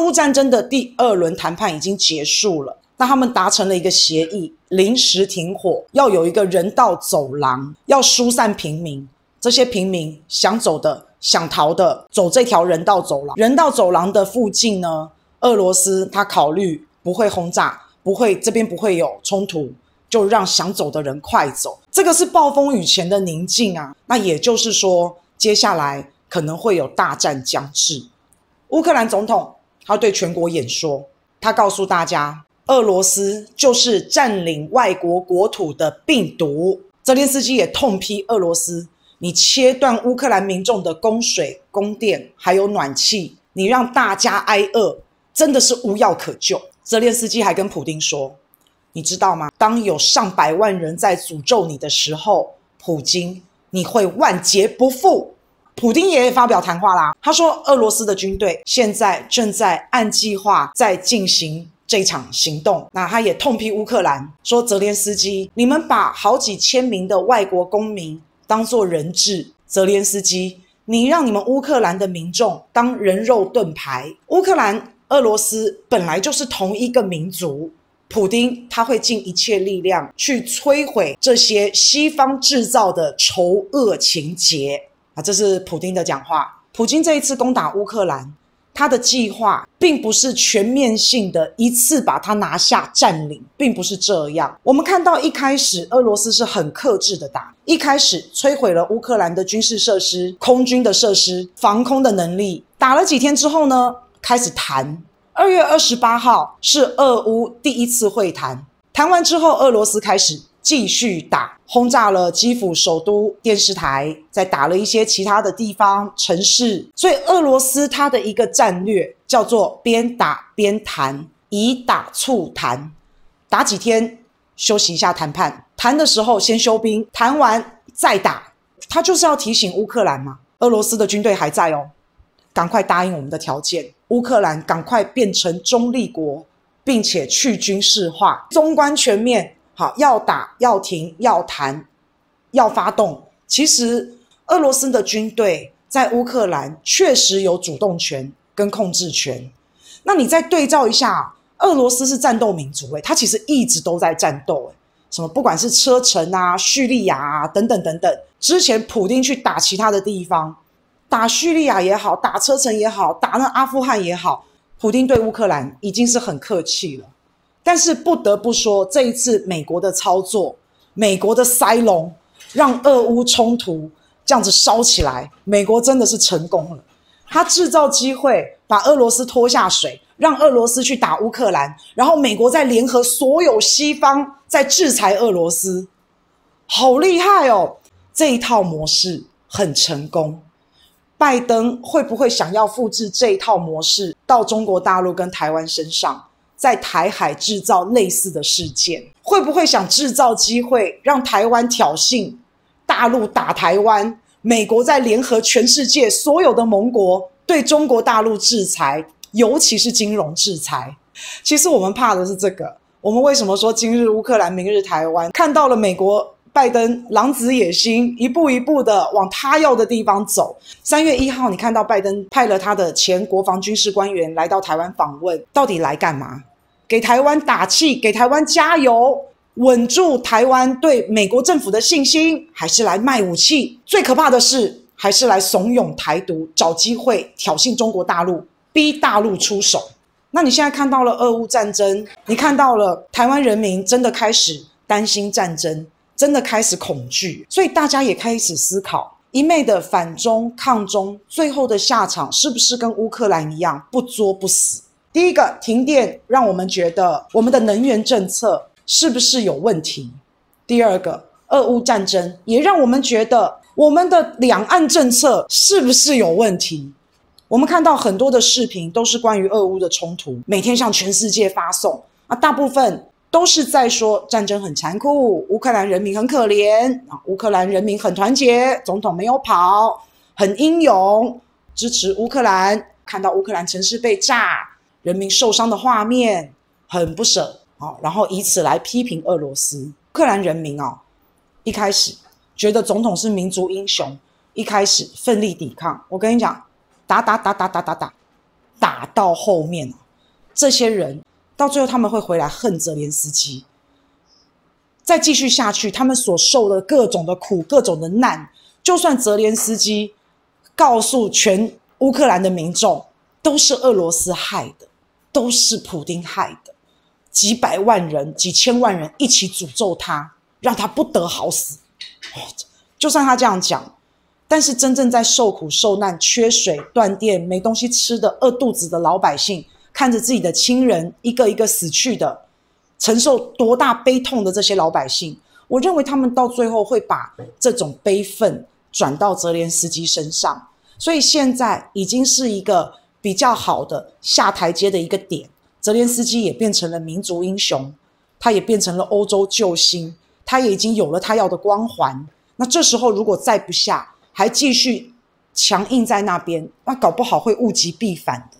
乌战争的第二轮谈判已经结束了，那他们达成了一个协议，临时停火，要有一个人道走廊，要疏散平民。这些平民想走的、想逃的，走这条人道走廊。人道走廊的附近呢，俄罗斯他考虑不会轰炸，不会这边不会有冲突，就让想走的人快走。这个是暴风雨前的宁静啊。那也就是说，接下来可能会有大战将至。乌克兰总统他对全国演说，他告诉大家，俄罗斯就是占领外国国土的病毒。泽连斯基也痛批俄罗斯。你切断乌克兰民众的供水、供电，还有暖气，你让大家挨饿，真的是无药可救。泽连斯基还跟普丁说：“你知道吗？当有上百万人在诅咒你的时候，普京，你会万劫不复。”普丁也发表谈话啦，他说：“俄罗斯的军队现在正在按计划在进行这场行动。”那他也痛批乌克兰，说：“泽连斯基，你们把好几千名的外国公民。”当做人质，泽连斯基，你让你们乌克兰的民众当人肉盾牌。乌克兰、俄罗斯本来就是同一个民族，普丁他会尽一切力量去摧毁这些西方制造的仇恶情节啊！这是普丁的讲话。普京这一次攻打乌克兰。他的计划并不是全面性的一次把它拿下占领，并不是这样。我们看到一开始俄罗斯是很克制的打，一开始摧毁了乌克兰的军事设施、空军的设施、防空的能力。打了几天之后呢，开始谈。二月二十八号是俄乌第一次会谈，谈完之后，俄罗斯开始。继续打，轰炸了基辅首都电视台，再打了一些其他的地方城市。所以俄罗斯它的一个战略叫做边打边谈，以打促谈。打几天休息一下谈判，谈的时候先休兵，谈完再打。他就是要提醒乌克兰嘛，俄罗斯的军队还在哦，赶快答应我们的条件，乌克兰赶快变成中立国，并且去军事化，纵观全面。好，要打，要停，要谈，要发动。其实，俄罗斯的军队在乌克兰确实有主动权跟控制权。那你再对照一下，俄罗斯是战斗民族，诶，他其实一直都在战斗，诶，什么不管是车臣啊、叙利亚啊等等等等。之前普丁去打其他的地方，打叙利亚也好，打车臣也好，打那阿富汗也好，普丁对乌克兰已经是很客气了。但是不得不说，这一次美国的操作，美国的塞隆，让俄乌冲突这样子烧起来，美国真的是成功了。他制造机会，把俄罗斯拖下水，让俄罗斯去打乌克兰，然后美国再联合所有西方在制裁俄罗斯，好厉害哦！这一套模式很成功。拜登会不会想要复制这一套模式到中国大陆跟台湾身上？在台海制造类似的事件，会不会想制造机会让台湾挑衅，大陆打台湾，美国在联合全世界所有的盟国对中国大陆制裁，尤其是金融制裁。其实我们怕的是这个。我们为什么说今日乌克兰，明日台湾？看到了美国拜登狼子野心，一步一步的往他要的地方走。三月一号，你看到拜登派了他的前国防军事官员来到台湾访问，到底来干嘛？给台湾打气，给台湾加油，稳住台湾对美国政府的信心，还是来卖武器？最可怕的是，还是来怂恿台独，找机会挑衅中国大陆，逼大陆出手。那你现在看到了俄乌战争，你看到了台湾人民真的开始担心战争，真的开始恐惧，所以大家也开始思考，一昧的反中抗中，最后的下场是不是跟乌克兰一样，不作不死？第一个停电，让我们觉得我们的能源政策是不是有问题？第二个，俄乌战争也让我们觉得我们的两岸政策是不是有问题？我们看到很多的视频都是关于俄乌的冲突，每天向全世界发送，啊，大部分都是在说战争很残酷，乌克兰人民很可怜啊，乌克兰人民很团结，总统没有跑，很英勇，支持乌克兰，看到乌克兰城市被炸。人民受伤的画面很不舍啊，然后以此来批评俄罗斯。乌克兰人民哦，一开始觉得总统是民族英雄，一开始奋力抵抗。我跟你讲，打打打打打打打，打到后面，这些人到最后他们会回来恨泽连斯基。再继续下去，他们所受的各种的苦、各种的难，就算泽连斯基告诉全乌克兰的民众，都是俄罗斯害的，都是普丁害的，几百万人、几千万人一起诅咒他，让他不得好死。就算他这样讲，但是真正在受苦受难、缺水断电、没东西吃的、饿肚子的老百姓，看着自己的亲人一个一个死去的，承受多大悲痛的这些老百姓，我认为他们到最后会把这种悲愤转到泽连斯基身上。所以现在已经是一个比较好的下台阶的一个点，泽连斯基也变成了民族英雄，他也变成了欧洲救星，他也已经有了他要的光环。那这时候如果再不下，还继续强硬在那边，那搞不好会物极必反的。